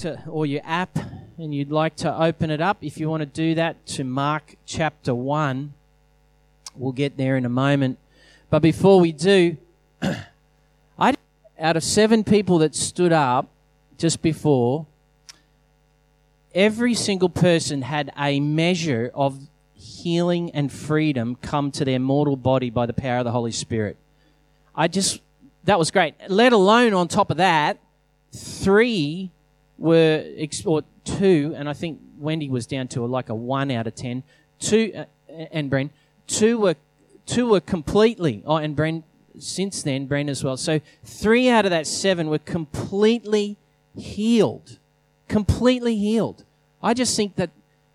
to, or your app, and you'd like to open it up, if you want to do that to Mark chapter 1, we'll get there in a moment. But before we do, I out of seven people that stood up just before, every single person had a measure of healing and freedom come to their mortal body by the power of the Holy Spirit. I just, that was great. Let alone on top of that, three were, or two, and I think Wendy was down to like a one out of ten. Two, uh, and Bren, two were, two were completely, oh, and Bren, since then, Bren as well. So three out of that seven were completely healed. Completely healed. I just think that,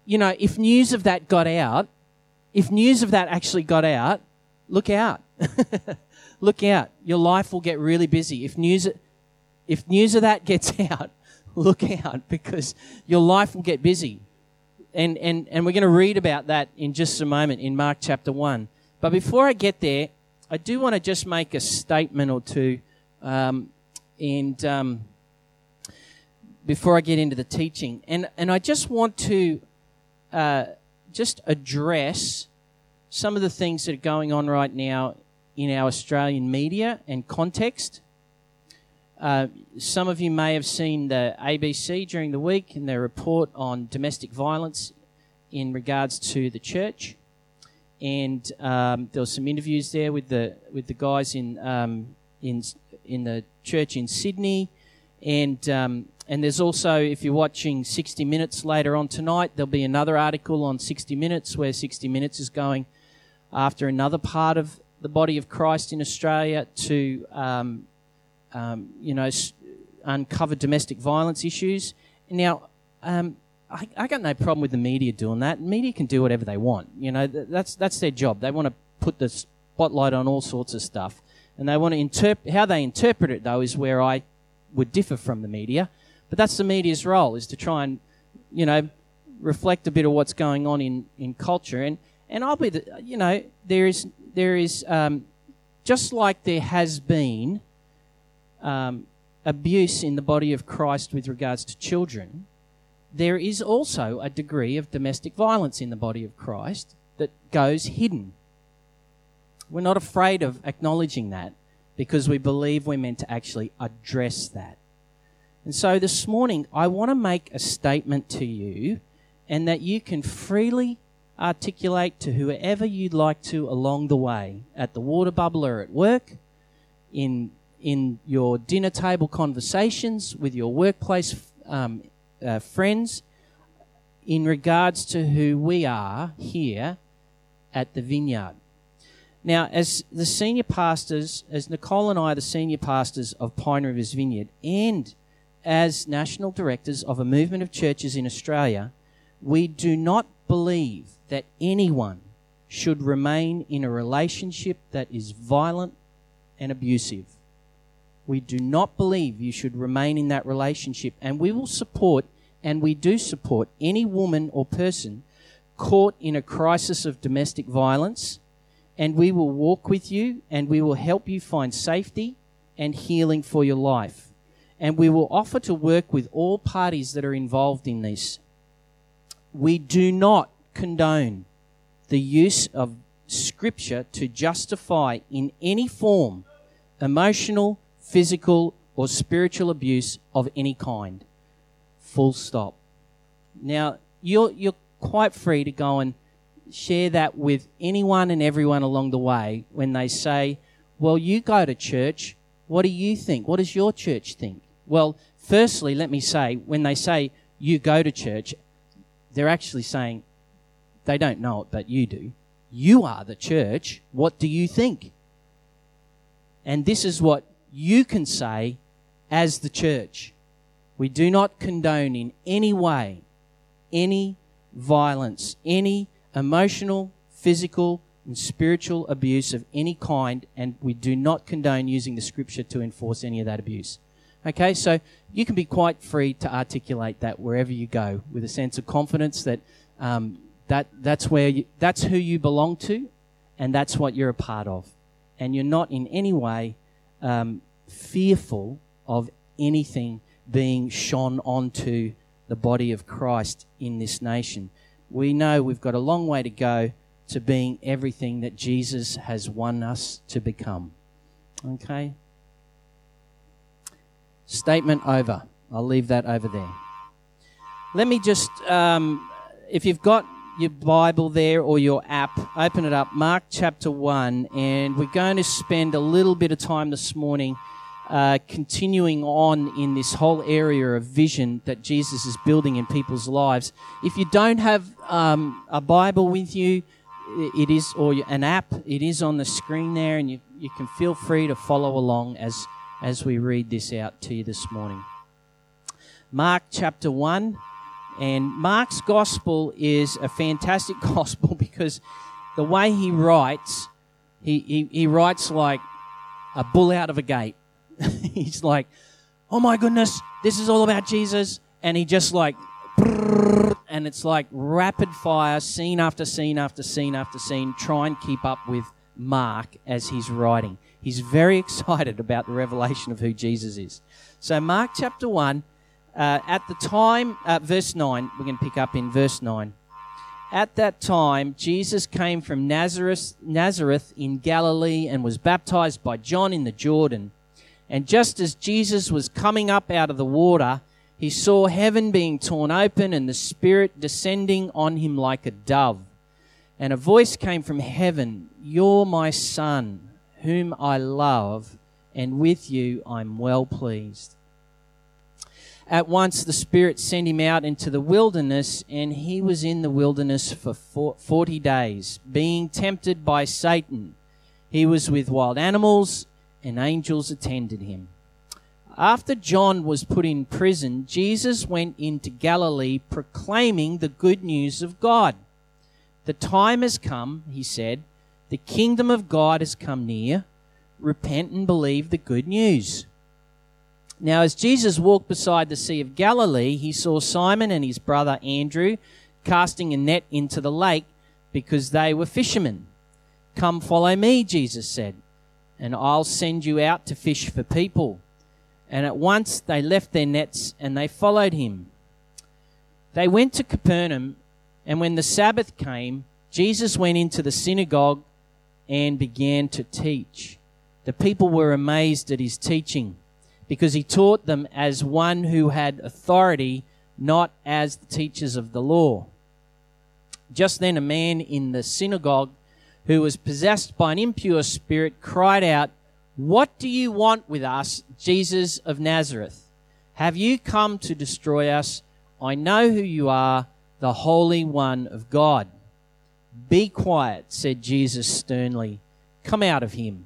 you know, if news of that got out, if news of that actually got out, look out. look out. Your life will get really busy. If news, if news of that gets out, look out because your life will get busy. And, and, and we're going to read about that in just a moment in Mark chapter 1. But before I get there, I do want to just make a statement or two. Um, and um, before I get into the teaching, and, and I just want to uh, just address some of the things that are going on right now in our Australian media and context. Uh, some of you may have seen the ABC during the week in their report on domestic violence in regards to the church, and um, there were some interviews there with the with the guys in um, in in the church in Sydney, and um, and there's also if you're watching 60 Minutes later on tonight, there'll be another article on 60 Minutes where 60 Minutes is going after another part of the body of Christ in Australia to, um, um, you know, uncover domestic violence issues. Now, um, I, I, got no problem with the media doing that. Media can do whatever they want. You know, that's that's their job. They want to put the spotlight on all sorts of stuff, and they want to interpret how they interpret it. Though is where I would differ from the media, but that's the media's role is to try and, you know, reflect a bit of what's going on in in culture and and I'll be the, you know, there is, there is, um, just like there has been um, abuse in the body of Christ with regards to children, there is also a degree of domestic violence in the body of Christ that goes hidden. We're not afraid of acknowledging that because we believe we're meant to actually address that. And so this morning, I want to make a statement to you and that you can freely articulate to whoever you'd like to along the way at the water bubble or at work, in, in your dinner table conversations with your workplace um, uh, friends, in regards to who we are here at the vineyard. Now, as the senior pastors, as Nicole and I the senior pastors of Pine Rivers Vineyard, and as national directors of a movement of churches in Australia, we do not believe that anyone should remain in a relationship that is violent and abusive. We do not believe you should remain in that relationship, and we will support, and we do support, any woman or person caught in a crisis of domestic violence, and we will walk with you and we will help you find safety and healing for your life. And we will offer to work with all parties that are involved in this. We do not condone the use of Scripture to justify in any form emotional, physical, or spiritual abuse of any kind. Full stop. Now, you're, you're quite free to go and share that with anyone and everyone along the way when they say, Well, you go to church. What do you think? What does your church think? Well, firstly, let me say, when they say you go to church, they're actually saying, they don't know it, but you do. You are the church. What do you think? And this is what you can say as the church. We do not condone in any way any violence, any emotional, physical, and spiritual abuse of any kind, and we do not condone using the scripture to enforce any of that abuse. Okay, so you can be quite free to articulate that wherever you go with a sense of confidence that um, that, that's, where you, that's who you belong to, and that's what you're a part of. And you're not in any way um, fearful of anything being shone onto the body of Christ in this nation. We know we've got a long way to go to being everything that Jesus has won us to become. Okay? Statement over. I'll leave that over there. Let me just, um, if you've got your Bible there or your app, open it up, Mark chapter 1, and we're going to spend a little bit of time this morning uh, continuing on in this whole area of vision that Jesus is building in people's lives. If you don't have um, a Bible with you, it is, or an app, it is on the screen there, and you, you can feel free to follow along as, as we read this out to you this morning. Mark chapter 1. And Mark's gospel is a fantastic gospel because the way he writes, he, he, he writes like a bull out of a gate. He's like, oh my goodness, this is all about Jesus. And he just like, and it's like rapid fire, scene after scene after scene after scene. Try and keep up with Mark as he's writing. He's very excited about the revelation of who Jesus is. So, Mark chapter 1 uh, at the time, uh, verse 9, we're going to pick up in verse 9. At that time, Jesus came from Nazareth, Nazareth in Galilee and was baptized by John in the Jordan. And just as Jesus was coming up out of the water, he saw heaven being torn open and the Spirit descending on him like a dove. And a voice came from heaven You're my Son, whom I love, and with you I'm well pleased. At once the Spirit sent him out into the wilderness, and he was in the wilderness for 40 days, being tempted by Satan. He was with wild animals, and angels attended him. After John was put in prison, Jesus went into Galilee proclaiming the good news of God. The time has come, he said. The kingdom of God has come near. Repent and believe the good news. Now, as Jesus walked beside the Sea of Galilee, he saw Simon and his brother Andrew casting a net into the lake because they were fishermen. Come follow me, Jesus said, and I'll send you out to fish for people. And at once they left their nets and they followed him. They went to Capernaum, and when the Sabbath came, Jesus went into the synagogue and began to teach. The people were amazed at his teaching because he taught them as one who had authority, not as the teachers of the law. Just then, a man in the synagogue who was possessed by an impure spirit cried out, What do you want with us, Jesus of Nazareth? Have you come to destroy us? I know who you are, the Holy One of God. Be quiet, said Jesus sternly. Come out of him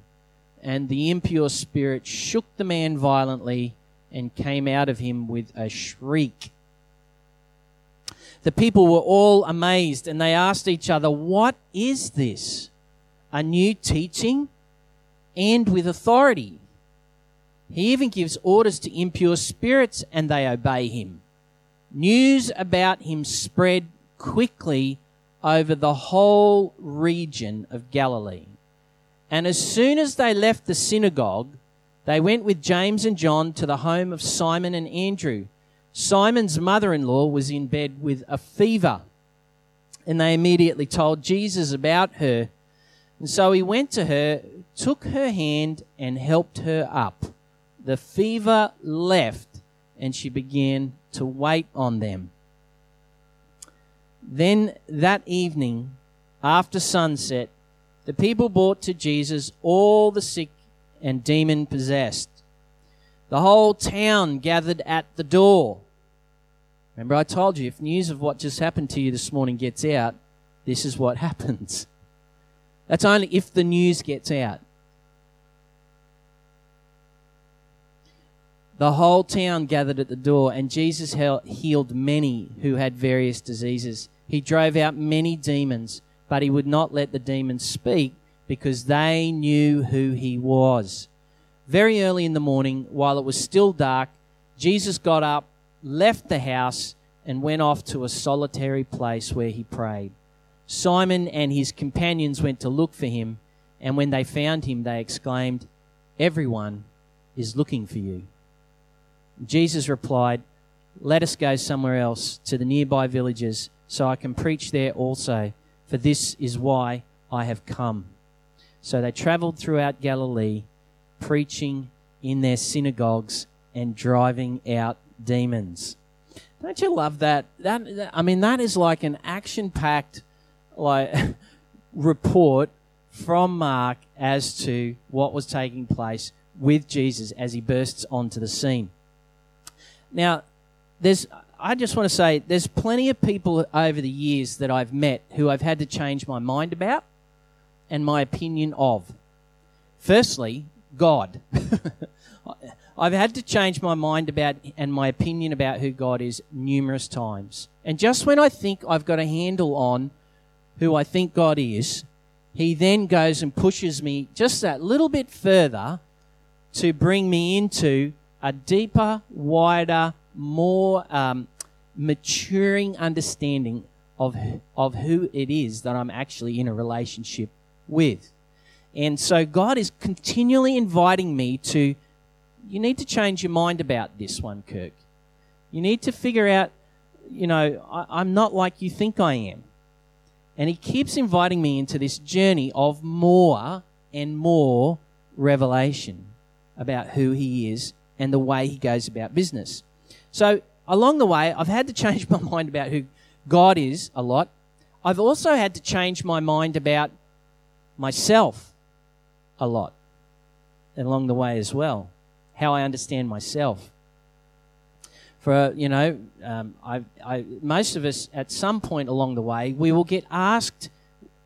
and the impure spirit shook the man violently and came out of him with a shriek. The people were all amazed and they asked each other, What is this? A new teaching and with authority. He even gives orders to impure spirits and they obey him. News about him spread quickly over the whole region of Galilee. And as soon as they left the synagogue, they went with James and John to the home of Simon and Andrew. Simon's mother in law was in bed with a fever, and they immediately told Jesus about her. And so he went to her, took her hand, and helped her up. The fever left, and she began to wait on them. Then that evening, after sunset, the people brought to Jesus all the sick and demon possessed. The whole town gathered at the door. Remember, I told you if news of what just happened to you this morning gets out, this is what happens. That's only if the news gets out. The whole town gathered at the door, and Jesus healed many who had various diseases. He drove out many demons but he would not let the demons speak because they knew who he was. Very early in the morning, while it was still dark, Jesus got up, left the house, and went off to a solitary place where he prayed. Simon and his companions went to look for him, and when they found him, they exclaimed, Everyone is looking for you. Jesus replied, Let us go somewhere else to the nearby villages so I can preach there also, for this is why I have come. So they traveled throughout Galilee, preaching in their synagogues and driving out demons. Don't you love that? That I mean, that is like an action-packed like report from Mark as to what was taking place with Jesus as he bursts onto the scene. Now, there's I just want to say there's plenty of people over the years that I've met who I've had to change my mind about and my opinion of. Firstly, God. I've had to change my mind about and my opinion about who God is numerous times. And just when I think I've got a handle on who I think God is, He then goes and pushes me just that little bit further to bring me into a deeper, wider, more um, maturing understanding of, of who it is that I'm actually in a relationship with. And so God is continually inviting me to you need to change your mind about this one, Kirk. You need to figure out, you know, I, am not like you think I am. And he keeps inviting me into this journey of more and more revelation about who he is and the way he goes about business. So, along the way, I've had to change my mind about who God is a lot. I've also had to change my mind about myself a lot along the way as well how I understand myself. For, you know, um, I, I, most of us at some point along the way, we will get asked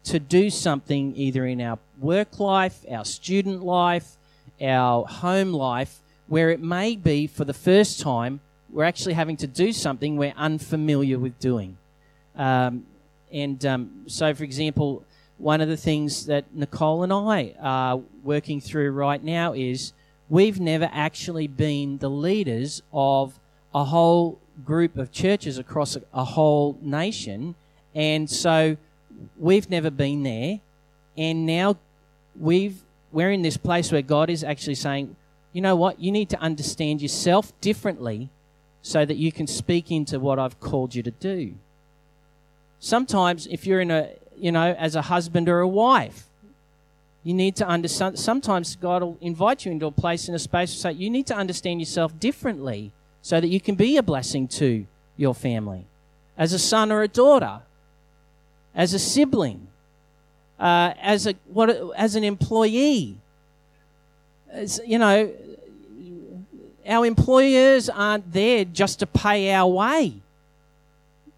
to do something either in our work life, our student life, our home life, where it may be for the first time we're actually having to do something we're unfamiliar with doing. Um, and um, so, for example, one of the things that Nicole and I are working through right now is we've never actually been the leaders of a whole group of churches across a, a whole nation. And so we've never been there. And now we've, we're in this place where God is actually saying, you know what? You need to understand yourself differently so that you can speak into what I've called you to do. Sometimes, if you're in a, you know, as a husband or a wife, you need to understand. Sometimes God will invite you into a place in a space to say you need to understand yourself differently so that you can be a blessing to your family, as a son or a daughter, as a sibling, uh, as a what as an employee. As, you know, our employers aren't there just to pay our way.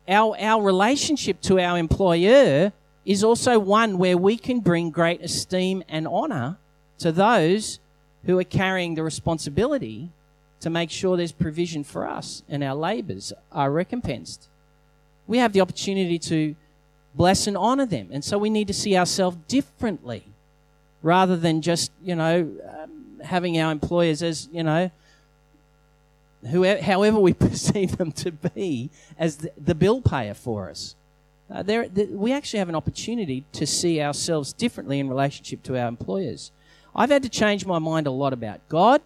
Our our relationship to our employer is also one where we can bring great esteem and honor to those who are carrying the responsibility to make sure there's provision for us and our labors are recompensed. We have the opportunity to bless and honor them. And so we need to see ourselves differently rather than just, you know, um, having our employers as, you know, whoever, however we perceive them to be as the, the bill payer for us. Uh, there, we actually have an opportunity to see ourselves differently in relationship to our employers. I've had to change my mind a lot about God.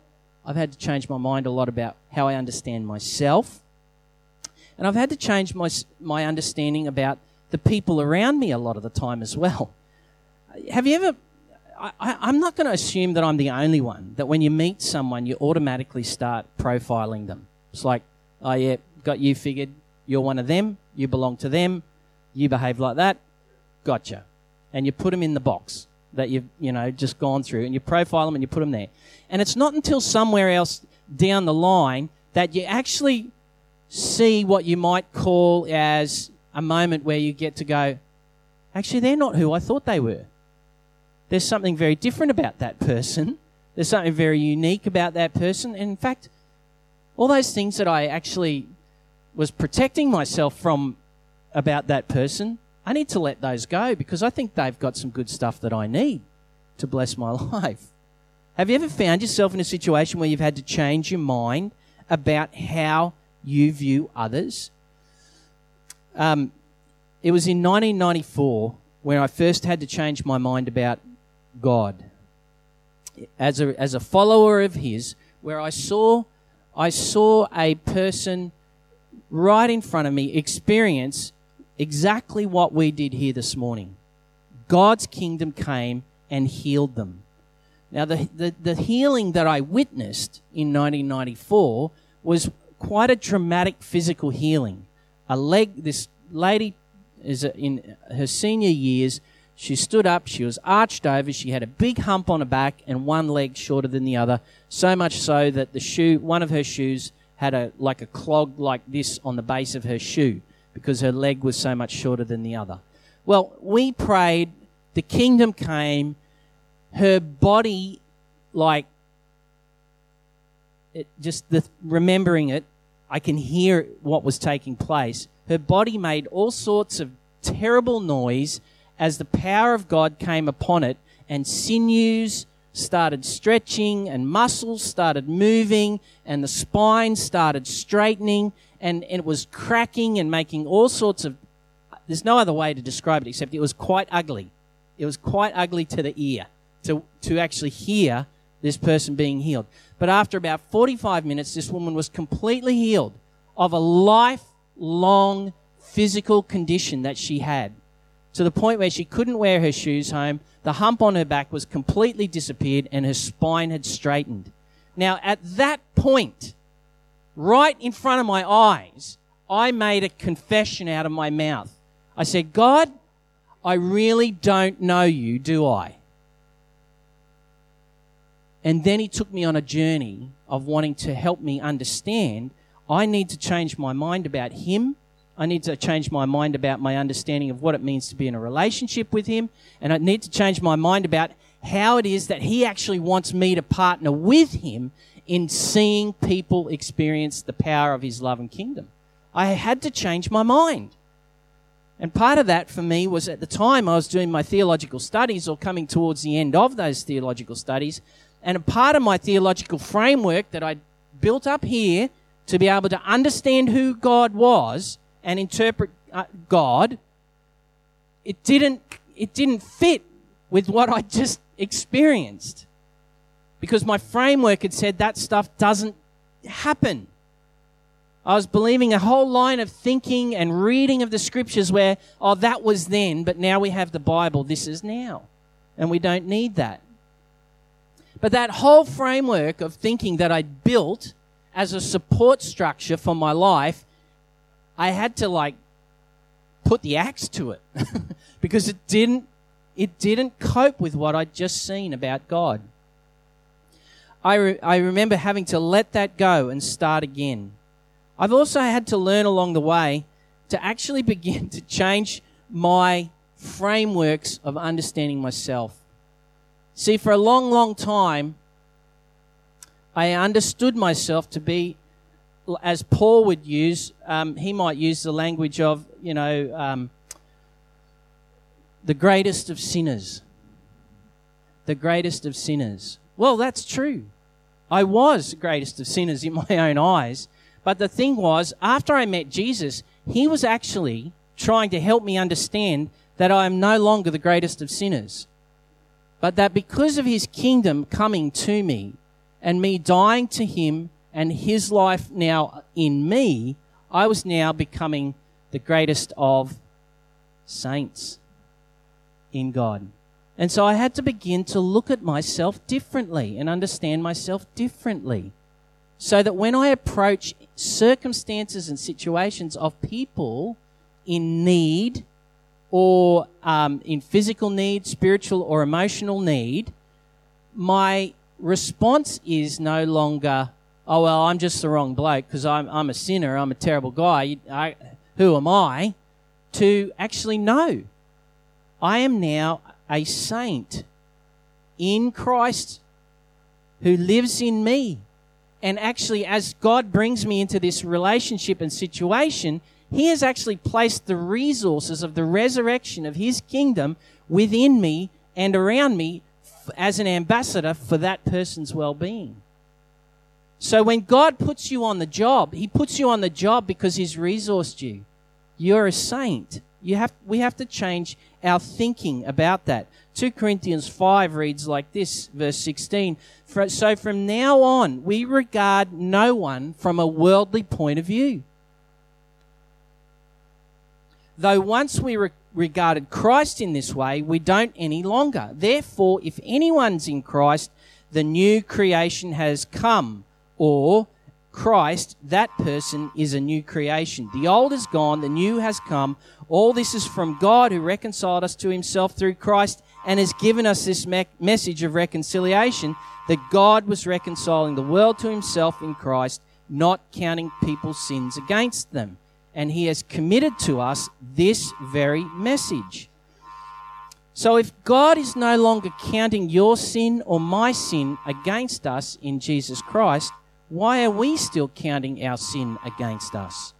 I've had to change my mind a lot about how I understand myself. And I've had to change my, my understanding about the people around me a lot of the time as well. Have you ever. I, am not going to assume that I'm the only one, that when you meet someone, you automatically start profiling them. It's like, oh, yeah, got you figured. You're one of them. You belong to them you behave like that, gotcha. And you put them in the box that you've, you know, just gone through and you profile them and you put them there. And it's not until somewhere else down the line that you actually see what you might call as a moment where you get to go, actually, they're not who I thought they were. There's something very different about that person. There's something very unique about that person. And in fact, all those things that I actually was protecting myself from about that person, I need to let those go because I think they've got some good stuff that I need to bless my life. Have you ever found yourself in a situation where you've had to change your mind about how you view others? Um, it was in 1994 when I first had to change my mind about God. As a, as a follower of His, where I saw I saw a person right in front of me experience exactly what we did here this morning. God's kingdom came and healed them. Now, the, the, the healing that I witnessed in 1994 was quite a dramatic physical healing. A leg, this lady is in her senior years. She stood up, she was arched over, she had a big hump on her back and one leg shorter than the other, so much so that the shoe, one of her shoes had a like a clog like this on the base of her shoe because her leg was so much shorter than the other. Well, we prayed, the kingdom came, her body, like, it just the, remembering it, I can hear what was taking place. Her body made all sorts of terrible noise as the power of God came upon it, and sinews started stretching, and muscles started moving, and the spine started straightening, and, it was cracking and making all sorts of. There's no other way to describe it except it was quite ugly. It was quite ugly to the ear to, to actually hear this person being healed. But after about 45 minutes, this woman was completely healed of a lifelong physical condition that she had to the point where she couldn't wear her shoes home. The hump on her back was completely disappeared and her spine had straightened. Now, at that point, right in front of my eyes, I made a confession out of my mouth. I said, God, I really don't know you, do I? And then he took me on a journey of wanting to help me understand I need to change my mind about him. I need to change my mind about my understanding of what it means to be in a relationship with him. And I need to change my mind about how it is that he actually wants me to partner with him in seeing people experience the power of his love and kingdom. I had to change my mind. And part of that for me was at the time I was doing my theological studies or coming towards the end of those theological studies, and a part of my theological framework that I built up here to be able to understand who God was and interpret uh, God, it didn't, it didn't fit with what I just experienced. Because my framework had said that stuff doesn't happen. I was believing a whole line of thinking and reading of the scriptures where, oh, that was then, but now we have the Bible. This is now. And we don't need that. But that whole framework of thinking that I'd built as a support structure for my life, I had to like put the axe to it because it didn't it didn't cope with what I'd just seen about God. I, re- I remember having to let that go and start again. I've also had to learn along the way to actually begin to change my frameworks of understanding myself. See, for a long, long time, I understood myself to be, as Paul would use, um, he might use the language of, you know, um, the greatest of sinners. The greatest of sinners. Well, that's true. I was greatest of sinners in my own eyes. But the thing was, after I met Jesus, he was actually trying to help me understand that I am no longer the greatest of sinners but that because of his kingdom coming to me and me dying to him and his life now in me, I was now becoming the greatest of saints in God. And so I had to begin to look at myself differently and understand myself differently. So that when I approach circumstances and situations of people in need or um, in physical need, spiritual or emotional need, my response is no longer, oh, well, I'm just the wrong bloke because I'm, I'm a sinner, I'm a terrible guy, I, who am I? To actually know, I am now a saint in Christ who lives in me. And actually, as God brings me into this relationship and situation, he has actually placed the resources of the resurrection of His kingdom within me and around me as an ambassador for that person's well being. So when God puts you on the job, He puts you on the job because He's resourced you. You're a saint You have, we have to change our thinking about that. 2 Corinthians 5 reads like this, verse 16. So from now on, we regard no one from a worldly point of view. Though once we re- regarded Christ in this way, we don't any longer. Therefore, if anyone's in Christ, the new creation has come, or Christ, that person is a new creation. The old is gone, the new has come. All this is from God who reconciled us to himself through Christ and has given us this me- message of reconciliation that God was reconciling the world to himself in Christ, not counting people's sins against them. And he has committed to us this very message. So if God is no longer counting your sin or my sin against us in Jesus Christ, why are we still counting our sin against us?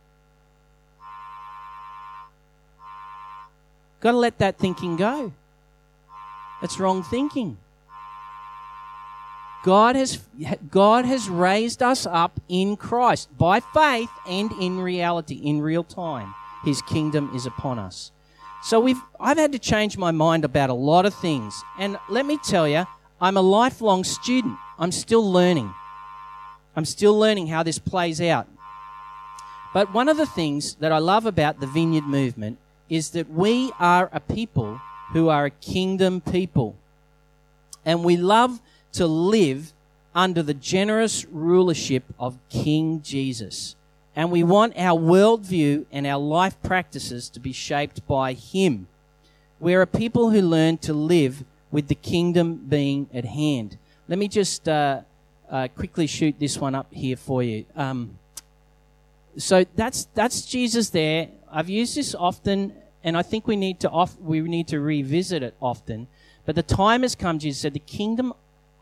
Got to let that thinking go. That's wrong thinking. God has, God has raised us up in Christ by faith and in reality, in real time. His kingdom is upon us. So we've, I've had to change my mind about a lot of things. And let me tell you, I'm a lifelong student. I'm still learning. I'm still learning how this plays out. But one of the things that I love about the vineyard movement is that we are a people who are a kingdom people. And we love to live under the generous rulership of King Jesus. And we want our worldview and our life practices to be shaped by Him. We're a people who learn to live with the kingdom being at hand. Let me just uh, uh, quickly shoot this one up here for you. Um, so that's that's Jesus there. I've used this often, and I think we need to off, we need to revisit it often. But the time has come. Jesus said, "The kingdom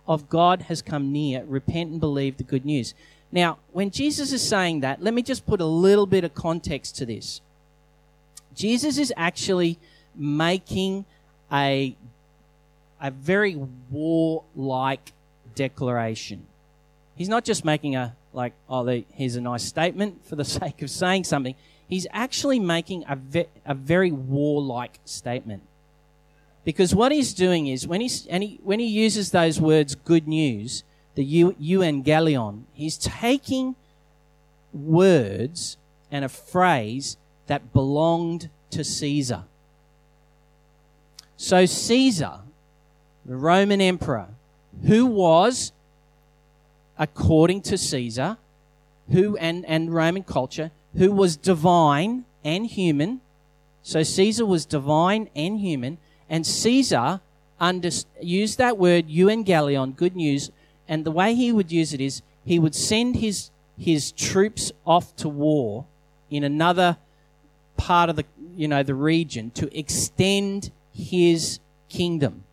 of God has come near. Repent and believe the good news." Now, when Jesus is saying that, let me just put a little bit of context to this. Jesus is actually making a a very warlike declaration. He's not just making a, like, oh, here's a nice statement for the sake of saying something. He's actually making a, ve- a very warlike statement. Because what he's doing is, when, he's, and he, when he uses those words, good news, the euangelion, he's taking words and a phrase that belonged to Caesar. So Caesar, the Roman emperor, who was according to Caesar, who and, and Roman culture, who was divine and human. So Caesar was divine and human, and Caesar under, used that word euangelion, good news, and the way he would use it is he would send his his troops off to war in another part of the you know the region to extend his kingdom.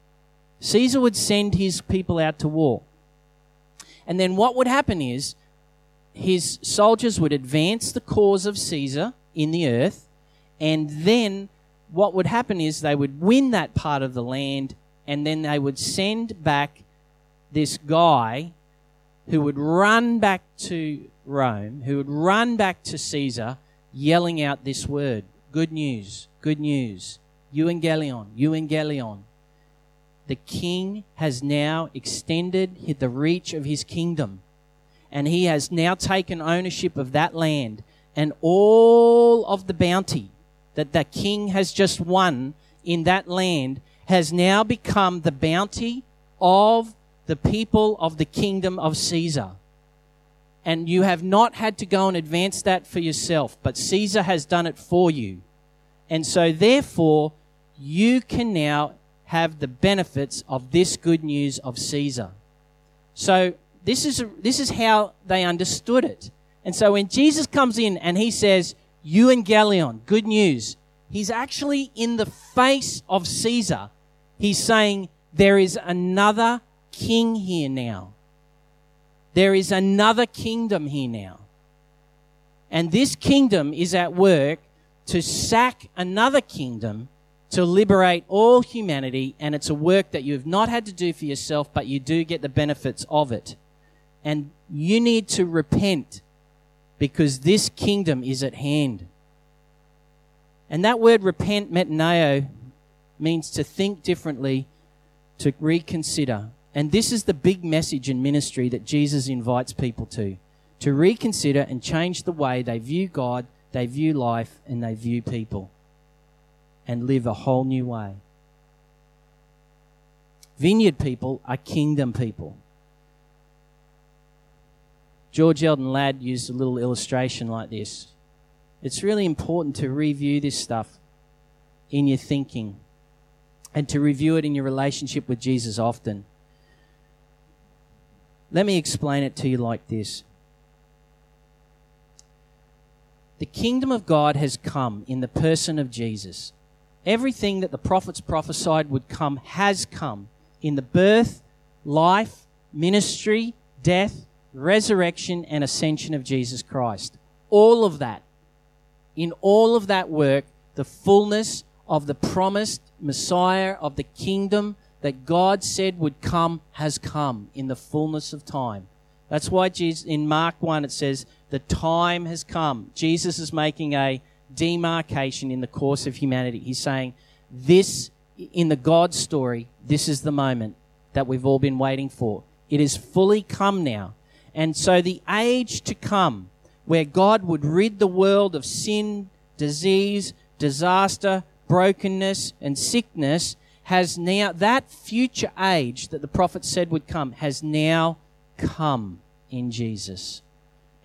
Caesar would send his people out to war. And then what would happen is his soldiers would advance the cause of Caesar in the earth, and then what would happen is they would win that part of the land, and then they would send back this guy who would run back to Rome, who would run back to Caesar, yelling out this word good news, good news, euangelion, euangelion the king has now extended the reach of his kingdom. And he has now taken ownership of that land. And all of the bounty that the king has just won in that land has now become the bounty of the people of the kingdom of Caesar. And you have not had to go and advance that for yourself, but Caesar has done it for you. And so, therefore, you can now have the benefits of this good news of Caesar. So this is, this is how they understood it. And so when Jesus comes in and he says, Euangelion, good news, he's actually in the face of Caesar. He's saying, there is another king here now. There is another kingdom here now. And this kingdom is at work to sack another kingdom to liberate all humanity, and it's a work that you've not had to do for yourself, but you do get the benefits of it. And you need to repent because this kingdom is at hand. And that word repent, metanoeo, means to think differently, to reconsider. And this is the big message in ministry that Jesus invites people to to reconsider and change the way they view God, they view life, and they view people, and live a whole new way. Vineyard people are kingdom people. George Eldon Ladd used a little illustration like this. It's really important to review this stuff in your thinking and to review it in your relationship with Jesus often. Let me explain it to you like this. The kingdom of God has come in the person of Jesus. Everything that the prophets prophesied would come has come in the birth, life, ministry, death, resurrection, and ascension of Jesus Christ. All of that, in all of that work, the fullness of the promised Messiah of the kingdom that God said would come has come in the fullness of time. That's why Jesus, in Mark 1 it says, The time has come. Jesus is making a demarcation in the course of humanity. He's saying, This, in the God story, this is the moment that we've all been waiting for. It is fully come now. And so the age to come, where God would rid the world of sin, disease, disaster, brokenness, and sickness, has now, that future age that the prophet said would come, has now come in Jesus.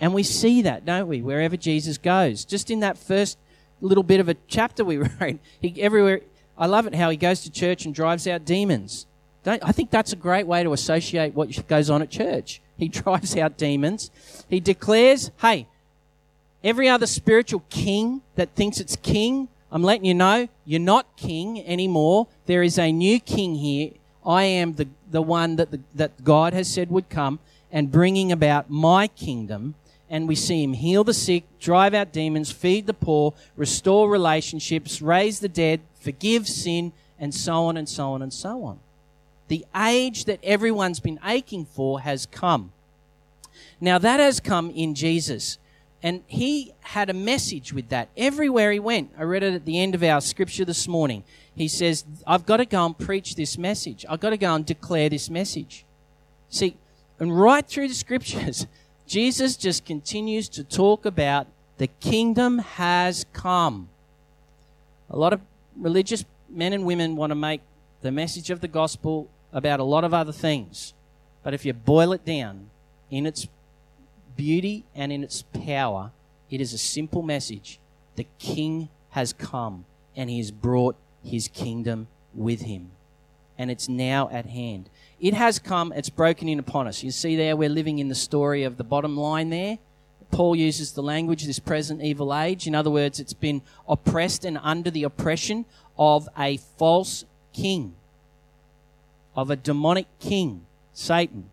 And we see that, don't we, wherever Jesus goes. Just in that first little bit of a chapter we read, he, everywhere, I love it how he goes to church and drives out demons. Don't, I think that's a great way to associate what goes on at church. He drives out demons. He declares, hey, every other spiritual king that thinks it's king, I'm letting you know, you're not king anymore. There is a new king here. I am the, the one that, the, that God has said would come and bringing about my kingdom. And we see him heal the sick, drive out demons, feed the poor, restore relationships, raise the dead, forgive sin, and so on and so on and so on. The age that everyone's been aching for has come. Now, that has come in Jesus. And he had a message with that everywhere he went. I read it at the end of our scripture this morning. He says, I've got to go and preach this message. I've got to go and declare this message. See, and right through the scriptures, Jesus just continues to talk about the kingdom has come. A lot of religious men and women want to make the message of the gospel about a lot of other things. But if you boil it down in its beauty and in its power, it is a simple message. The king has come and he has brought his kingdom with him. And it's now at hand. It has come, it's broken in upon us. You see there, we're living in the story of the bottom line there. Paul uses the language, this present evil age. In other words, it's been oppressed and under the oppression of a false king, of a demonic king, Satan.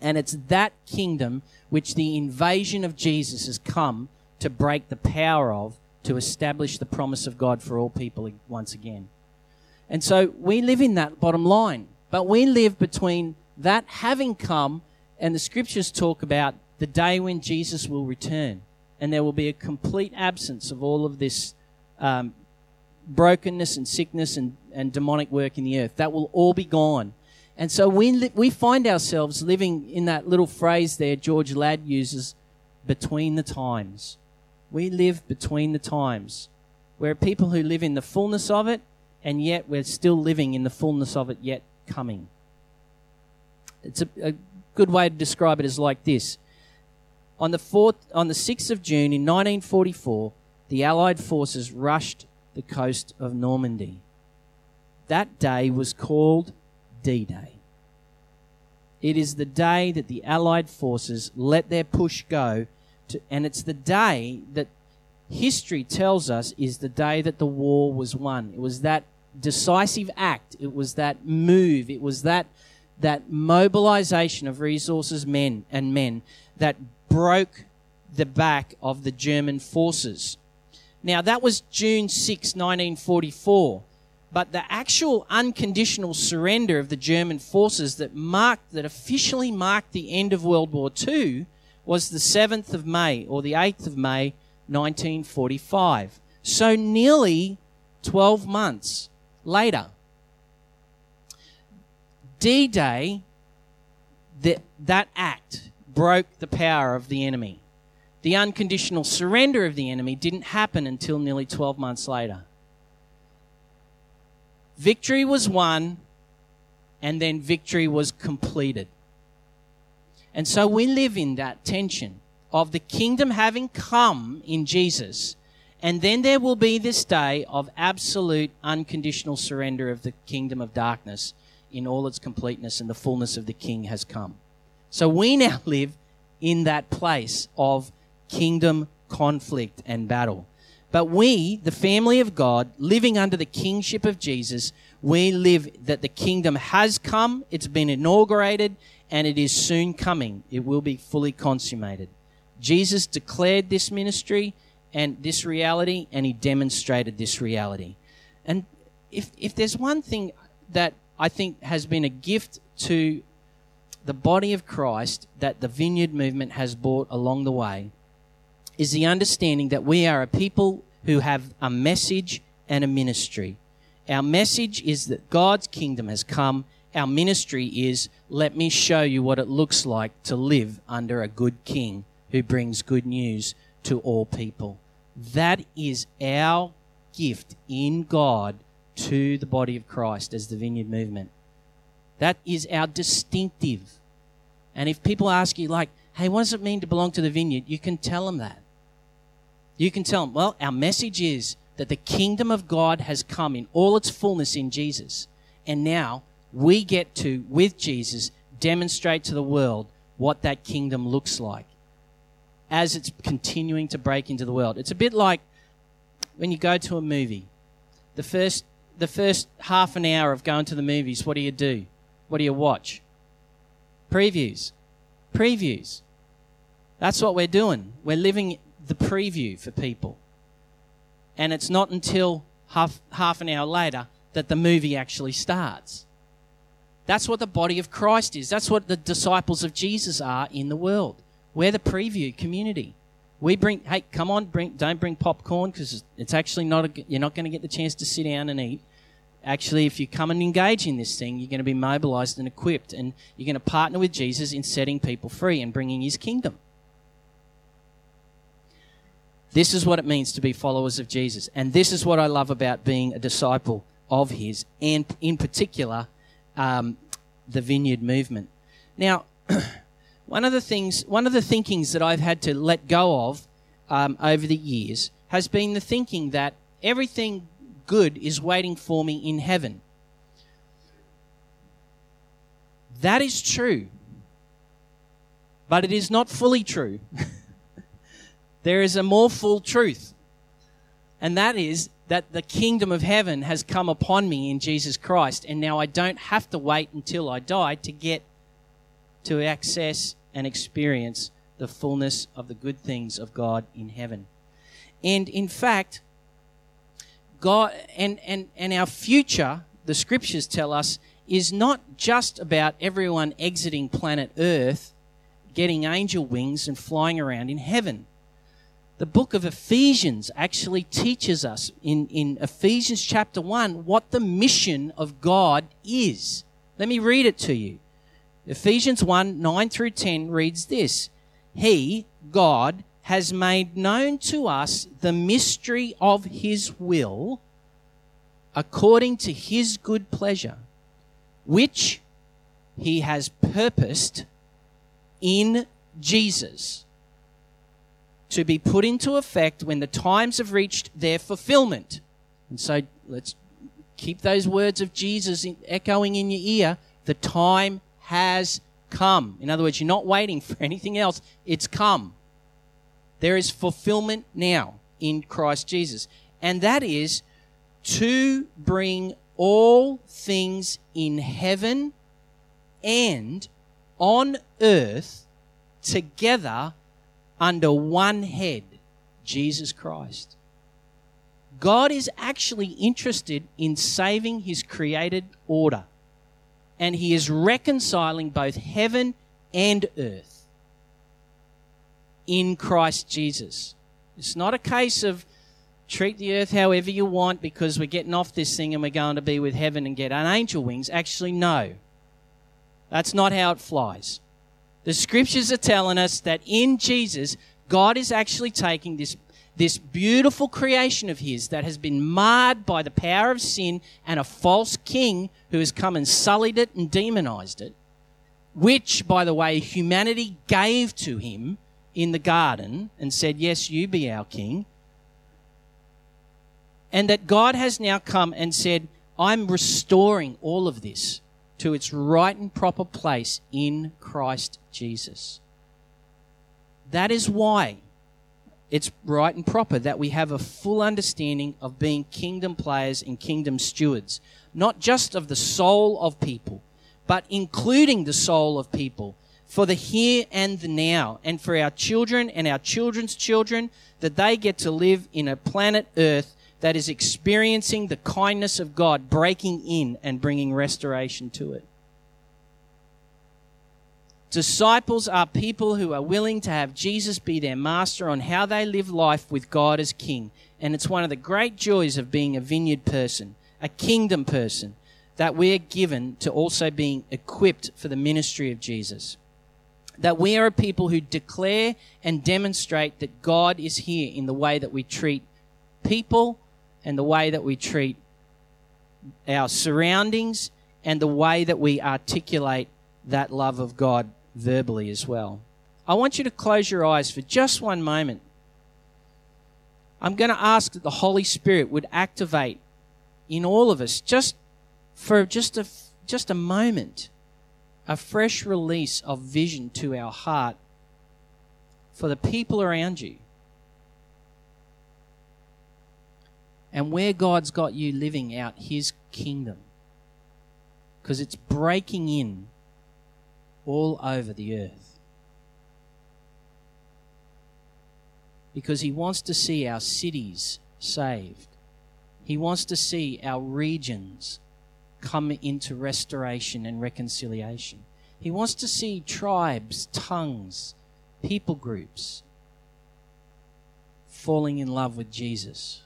And it's that kingdom which the invasion of Jesus has come to break the power of, to establish the promise of God for all people once again. And so we live in that bottom line. But we live between that having come and the scriptures talk about the day when Jesus will return. And there will be a complete absence of all of this um, brokenness and sickness and, and demonic work in the earth. That will all be gone. And so we, li- we find ourselves living in that little phrase there George Ladd uses between the times. We live between the times. We're people who live in the fullness of it, and yet we're still living in the fullness of it yet coming. It's a, a good way to describe it is like this. On the, fourth, on the 6th of June in 1944, the Allied forces rushed the coast of Normandy. That day was called D Day. It is the day that the Allied forces let their push go, to, and it's the day that history tells us is the day that the war was won. It was that decisive act. It was that move. It was that that mobilization of resources, men and men, that broke the back of the German forces. Now that was June 6, 1944. But the actual unconditional surrender of the German forces that marked, that officially marked the end of World War II was the 7th of May or the 8th of May 1945. So, nearly 12 months later, D Day, that, that act broke the power of the enemy. The unconditional surrender of the enemy didn't happen until nearly 12 months later. Victory was won, and then victory was completed. And so we live in that tension of the kingdom having come in Jesus. And then there will be this day of absolute unconditional surrender of the kingdom of darkness in all its completeness, and the fullness of the king has come. So we now live in that place of kingdom conflict and battle. But we, the family of God, living under the kingship of Jesus, we live that the kingdom has come, it's been inaugurated, and it is soon coming. It will be fully consummated. Jesus declared this ministry and this reality, and he demonstrated this reality. And if, if there's one thing that I think has been a gift to the body of Christ that the vineyard movement has brought along the way, is the understanding that we are a people who have a message and a ministry. Our message is that God's kingdom has come. Our ministry is let me show you what it looks like to live under a good king who brings good news to all people. That is our gift in God to the body of Christ as the vineyard movement. That is our distinctive. And if people ask you, like, hey, what does it mean to belong to the vineyard? You can tell them that. You can tell them, well, our message is that the kingdom of God has come in all its fullness in Jesus. And now we get to, with Jesus, demonstrate to the world what that kingdom looks like as it's continuing to break into the world. It's a bit like when you go to a movie. The first, the first half an hour of going to the movies, what do you do? What do you watch? Previews. Previews. That's what we're doing. We're living the preview for people. And it's not until half, half an hour later that the movie actually starts. That's what the body of Christ is. That's what the disciples of Jesus are in the world. We're the preview community. We bring, hey, come on, bring, don't bring popcorn because it's actually not, a, you're not going to get the chance to sit down and eat. Actually, if you come and engage in this thing, you're going to be mobilized and equipped, and you're going to partner with Jesus in setting people free and bringing his kingdom. This is what it means to be followers of Jesus. And this is what I love about being a disciple of His, and in particular, um, the vineyard movement. Now, one of the things, one of the thinkings that I've had to let go of um, over the years has been the thinking that everything good is waiting for me in heaven. That is true, but it is not fully true. there is a more full truth. And that is that the kingdom of heaven has come upon me in Jesus Christ. And now I don't have to wait until I die to get to access and experience the fullness of the good things of God in heaven. And in fact, God and, and, and our future, the scriptures tell us, is not just about everyone exiting planet Earth, getting angel wings, and flying around in heaven the book of Ephesians actually teaches us in, in Ephesians chapter 1 what the mission of God is. Let me read it to you. Ephesians 1 9 through 10 reads this He, God, has made known to us the mystery of His will according to His good pleasure, which He has purposed in Jesus to be put into effect when the times have reached their fulfillment. And so let's keep those words of Jesus echoing in your ear. The time has come. In other words, you're not waiting for anything else, it's come. There is fulfillment now in Christ Jesus. And that is to bring all things in heaven and on earth together under one head, Jesus Christ. God is actually interested in saving his created order, and he is reconciling both heaven and earth in Christ Jesus. It's not a case of treat the earth however you want because we're getting off this thing and we're going to be with heaven and get on angel wings. Actually, no. That's not how it flies. The scriptures are telling us that in Jesus, God is actually taking this, this beautiful creation of His that has been marred by the power of sin and a false king who has come and sullied it and demonized it, which, by the way, humanity gave to Him in the garden and said, Yes, you be our king. And that God has now come and said, I'm restoring all of this to its right and proper place in Christ Jesus. That is why it's right and proper that we have a full understanding of being kingdom players and kingdom stewards, not just of the soul of people, but including the soul of people for the here and the now, and for our children and our children's children, that they get to live in a planet Earth that is experiencing the kindness of God breaking in and bringing restoration to it. Disciples are people who are willing to have Jesus be their master on how they live life with God as King. And it's one of the great joys of being a vineyard person, a kingdom person, that we're given to also being equipped for the ministry of Jesus. That we are a people who declare and demonstrate that God is here in the way that we treat people and the way that we treat our surroundings and the way that we articulate that love of God verbally as well. I want you to close your eyes for just one moment. I'm going to ask that the Holy Spirit would activate in all of us just for just a just a moment a fresh release of vision to our heart for the people around you. And where God's got you living out his kingdom. Because it's breaking in all over the earth. Because He wants to see our cities saved. He wants to see our regions come into restoration and reconciliation. He wants to see tribes, tongues, people groups falling in love with Jesus.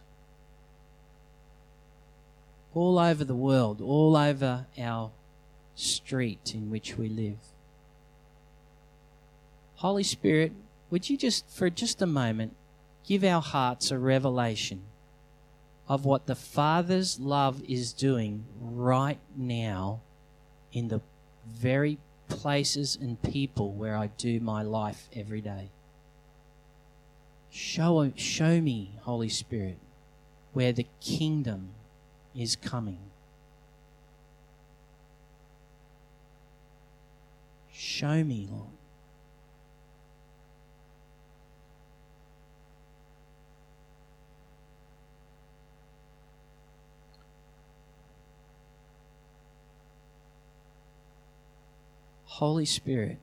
All over the world, all over our street in which we live. Holy Spirit, would you just, for just a moment, give our hearts a revelation of what the Father's love is doing right now in the very places and people where I do my life every day. Show, show me, Holy Spirit, where the kingdom is coming. Show me, Lord. Holy Spirit,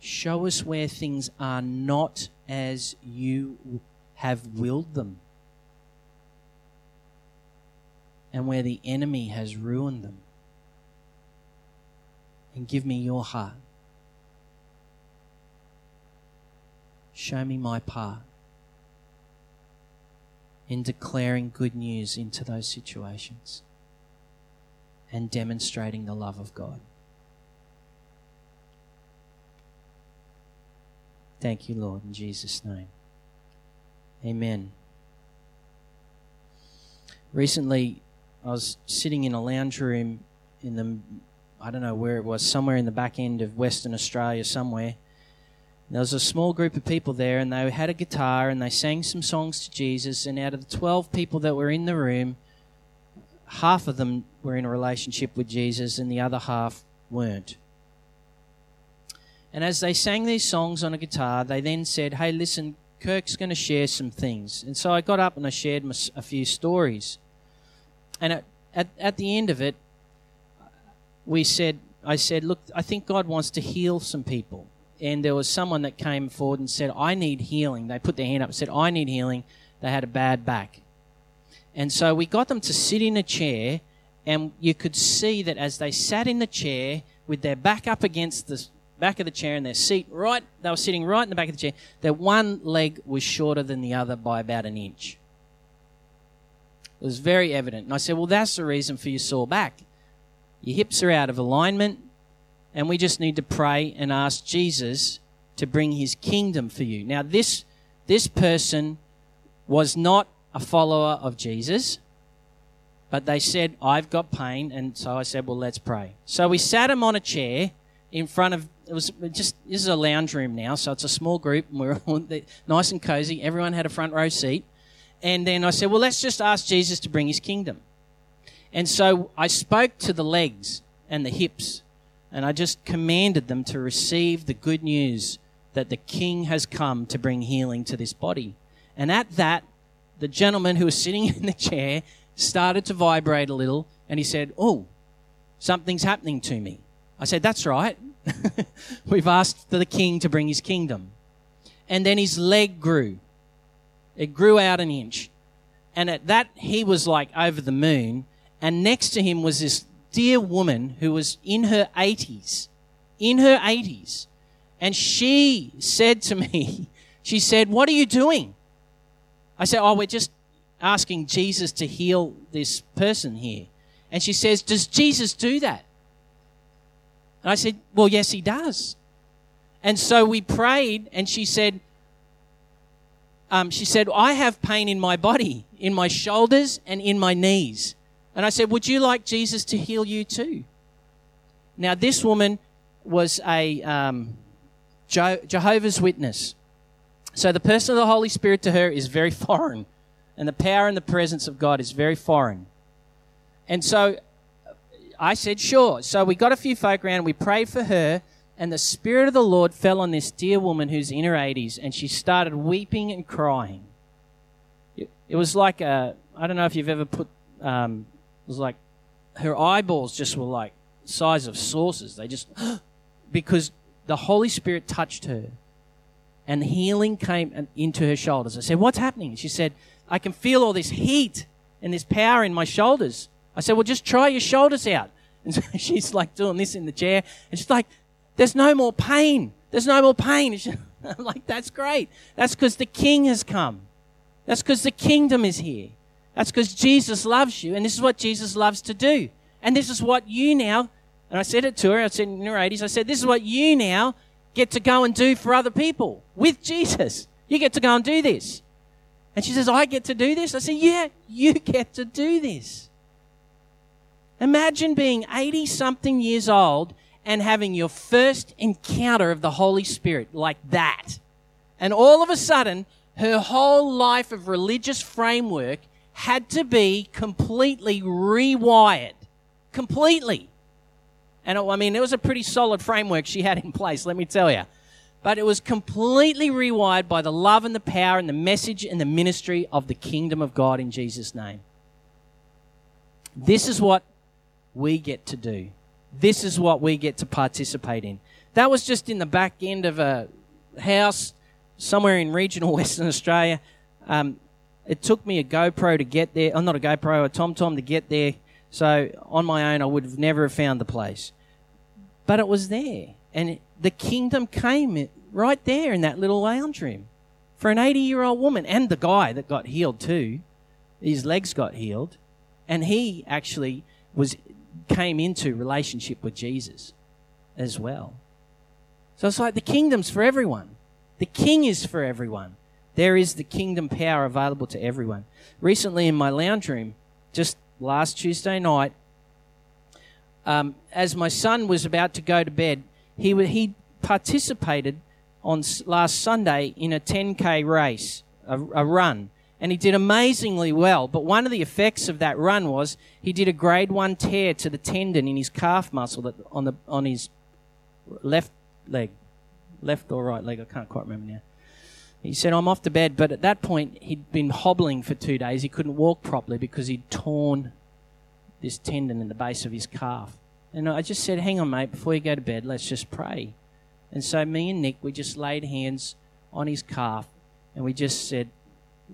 show us where things are not as you have willed them and where the enemy has ruined them. And give me your heart. Show me my part in declaring good news into those situations and demonstrating the love of God. Thank you, Lord, in Jesus' name. Amen. Recently, I was sitting in a lounge room in the, I don't know where it was, somewhere in the back end of Western Australia, somewhere. There was a small group of people there, and they had a guitar and they sang some songs to Jesus. And out of the 12 people that were in the room, half of them were in a relationship with Jesus and the other half weren't. And as they sang these songs on a guitar, they then said, Hey, listen, Kirk's going to share some things. And so I got up and I shared a few stories. And at, at, at the end of it, we said, I said, Look, I think God wants to heal some people. And there was someone that came forward and said, I need healing. They put their hand up and said, I need healing. They had a bad back. And so we got them to sit in a chair, and you could see that as they sat in the chair with their back up against the, back of the chair and their seat, right, they were sitting right in the back of the chair. Their one leg was shorter than the other by about an inch. It was very evident. And I said, Well, that's the reason for your sore back. Your hips are out of alignment, and we just need to pray and ask Jesus to bring his kingdom for you. Now, this, this person was not a follower of Jesus, but they said, I've got pain. And so I said, Well, let's pray. So we sat him on a chair in front of it was just this is a lounge room now, so it's a small group and we're all nice and cozy. Everyone had a front row seat. And then I said, Well, let's just ask Jesus to bring his kingdom. And so I spoke to the legs and the hips, and I just commanded them to receive the good news that the king has come to bring healing to this body. And at that, the gentleman who was sitting in the chair started to vibrate a little, and he said, Oh, something's happening to me. I said, That's right. We've asked for the king to bring his kingdom. And then his leg grew. It grew out an inch. And at that, he was like over the moon. And next to him was this dear woman who was in her 80s. In her 80s. And she said to me, She said, What are you doing? I said, Oh, we're just asking Jesus to heal this person here. And she says, Does Jesus do that? And I said, Well, yes, he does. And so we prayed, and she said, um, she said, I have pain in my body, in my shoulders and in my knees. And I said, Would you like Jesus to heal you too? Now, this woman was a um, Jehovah's Witness. So the person of the Holy Spirit to her is very foreign, and the power and the presence of God is very foreign. And so I said, Sure. So we got a few folk around, we prayed for her, and the Spirit of the Lord fell on this dear woman who's in her 80s, and she started weeping and crying. It, was like a, I don't know if you've ever put, um, it was like her eyeballs just were like size of saucers. They just, because the Holy Spirit touched her and healing came into her shoulders. I said, What's happening? She said, I can feel all this heat and this power in my shoulders. I said, Well, just try your shoulders out. And so she's like doing this in the chair, and she's like, There's no more pain. There's no more pain. I'm like, That's great. That's because the king has come. That's because the kingdom is here. That's because Jesus loves you, and this is what Jesus loves to do. And this is what you now, and I said it to her, I said in her 80s, I said, This is what you now get to go and do for other people with Jesus. You get to go and do this. And she says, I get to do this? I said, Yeah, you get to do this. Imagine being 80 something years old and having your first encounter of the Holy Spirit like that. And all of a sudden, her whole life of religious framework had to be completely rewired. Completely. And it, I mean, it was a pretty solid framework she had in place, let me tell you. But it was completely rewired by the love and the power and the message and the ministry of the kingdom of God in Jesus' name. This is what we get to do. This is what we get to participate in. That was just in the back end of a house somewhere in regional Western Australia. Um, it took me a GoPro to get there. Oh, not a GoPro, a TomTom to get there. So on my own, I would have never have found the place. But it was there. And the kingdom came right there in that little lounge room for an 80 year old woman and the guy that got healed too. His legs got healed. And he actually was came into relationship with Jesus as well. So it's like the kingdom's for everyone. The king is for everyone. There is the kingdom power available to everyone. Recently in my lounge room, just last Tuesday night, um, as my son was about to go to bed, he, he participated on last Sunday in a 10k race, a, a run and he did amazingly well. But one of the effects of that run was he did a grade one tear to the tendon in his calf muscle that on the on his left leg, left or right leg. I can't quite remember now. He said, "I'm off to bed." But at that point, he'd been hobbling for two days. He couldn't walk properly because he'd torn this tendon in the base of his calf. And I just said, "Hang on, mate. Before you go to bed, let's just pray." And so me and Nick, we just laid hands on his calf, and we just said,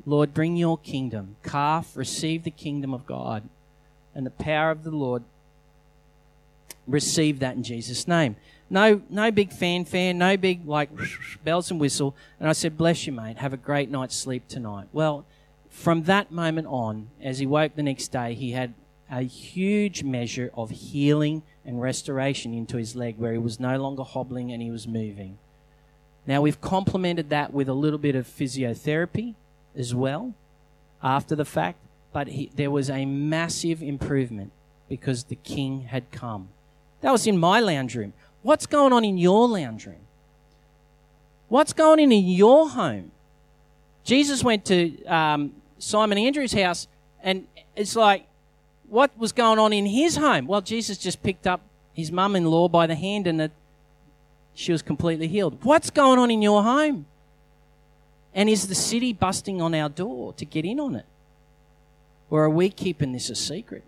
Lord, bring your kingdom. Calf, receive the kingdom of God and the power of the Lord. Receive that in Jesus' name. No, no big fanfare, no big like bells and whistle. And I said, "Bless you, mate. Have a great night's sleep tonight." Well, from that moment on, as he woke the next day, he had a huge measure of healing and restoration into his leg, where he was no longer hobbling and he was moving. Now we've complemented that with a little bit of physiotherapy as well after the fact, but he, there was a massive improvement because the king had come. That was in my lounge room. What's going on in your lounge room? What's going on in your home? Jesus went to um, Simon Andrew's house, and it's like, what was going on in his home? Well, Jesus just picked up his mum in law by the hand, and it, she was completely healed. What's going on in your home? And is the city busting on our door to get in on it? Or are we keeping this a secret?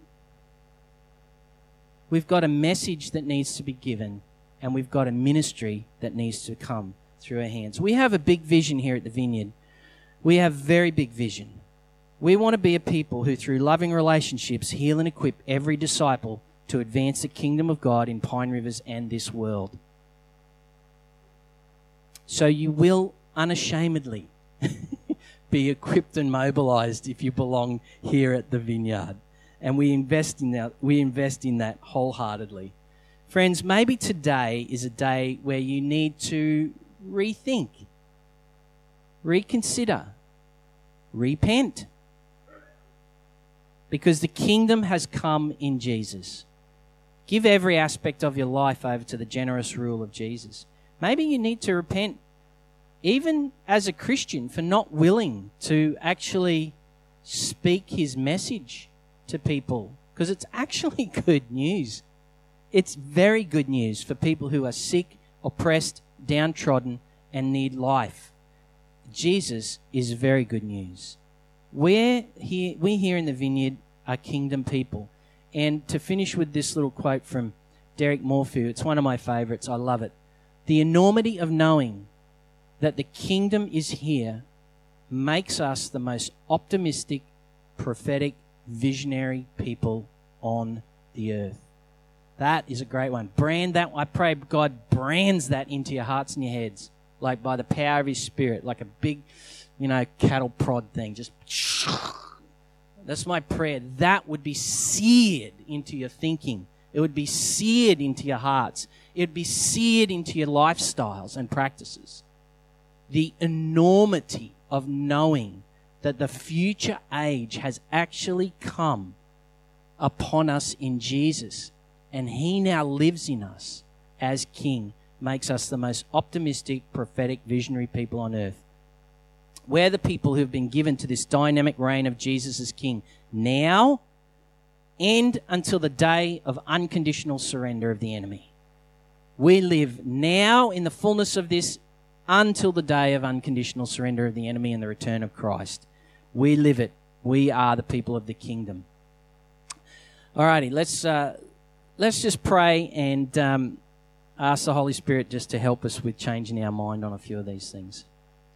We've got a message that needs to be given, and we've got a ministry that needs to come through our hands. We have a big vision here at the Vineyard. We have very big vision. We want to be a people who, through loving relationships, heal and equip every disciple to advance the kingdom of God in Pine Rivers and this world. So you will unashamedly be equipped and mobilized if you belong here at the vineyard. And we invest in that, we invest in that wholeheartedly. Friends, maybe today is a day where you need to rethink, reconsider, repent. Because the kingdom has come in Jesus. Give every aspect of your life over to the generous rule of Jesus. Maybe you need to repent even as a Christian, for not willing to actually speak his message to people because it's actually good news. It's very good news for people who are sick, oppressed, downtrodden, and need life. Jesus is very good news. We're here, we here in the vineyard are kingdom people. And to finish with this little quote from Derek Morphew, it's one of my favorites. I love it. The enormity of knowing that the kingdom is here makes us the most optimistic, prophetic, visionary people on the earth. That is a great one. Brand that. I pray God brands that into your hearts and your heads, like by the power of His Spirit, like a big, you know, cattle prod thing. Just that's my prayer. That would be seared into your thinking. It would be seared into your hearts. It would be seared into your lifestyles and practices the enormity of knowing that the future age has actually come upon us in Jesus and he now lives in us as king makes us the most optimistic prophetic visionary people on earth we're the people who have been given to this dynamic reign of Jesus as king now and until the day of unconditional surrender of the enemy we live now in the fullness of this until the day of unconditional surrender of the enemy and the return of Christ. We live it. We are the people of the kingdom. Alrighty, let's uh, let's just pray and um, ask the Holy Spirit just to help us with changing our mind on a few of these things.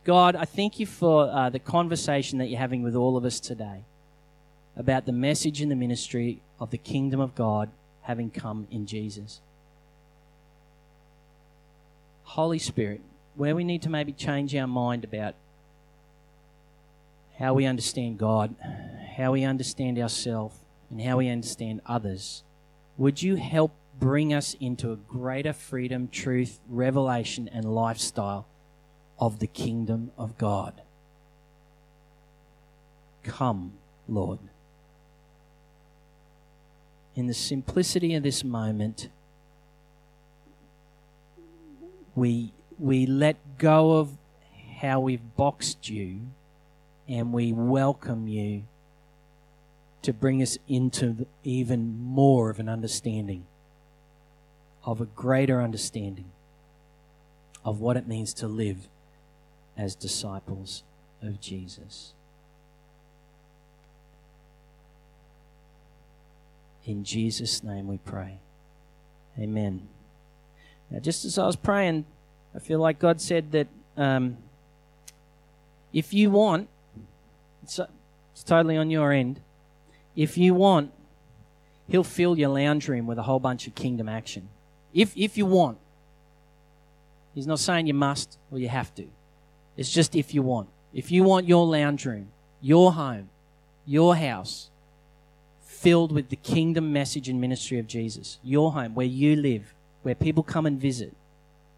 God, I thank you for uh, the conversation that you're having with all of us today about the message and the ministry of the kingdom of God having come in Jesus. Holy Spirit, where we need to maybe change our mind about how we understand God, how we understand ourselves, and how we understand others, would you help bring us into a greater freedom, truth, revelation, and lifestyle of the kingdom of God? Come, Lord. In the simplicity of this moment, we we let go of how we've boxed you and we welcome you to bring us into even more of an understanding, of a greater understanding of what it means to live as disciples of Jesus. In Jesus' name we pray. Amen. Now, just as I was praying, I feel like God said that um, if you want, it's, it's totally on your end. If you want, He'll fill your lounge room with a whole bunch of kingdom action. If, if you want. He's not saying you must or you have to. It's just if you want. If you want your lounge room, your home, your house filled with the kingdom message and ministry of Jesus, your home where you live, where people come and visit,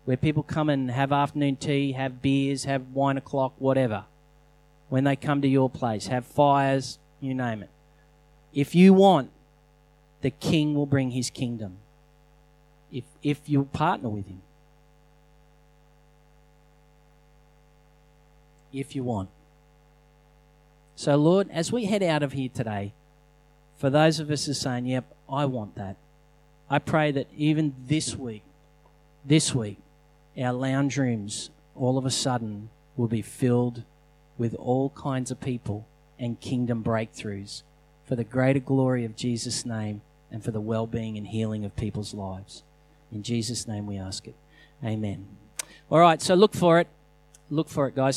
where people come and have afternoon tea, have beers, have wine o'clock, whatever. When they come to your place, have fires, you name it. If you want, the king will bring his kingdom. If, if you partner with him. If you want. So, Lord, as we head out of here today, for those of us who are saying, Yep, I want that, I pray that even this week, this week, our lounge rooms all of a sudden will be filled with all kinds of people and kingdom breakthroughs for the greater glory of Jesus' name and for the well being and healing of people's lives. In Jesus' name we ask it. Amen. All right, so look for it. Look for it, guys.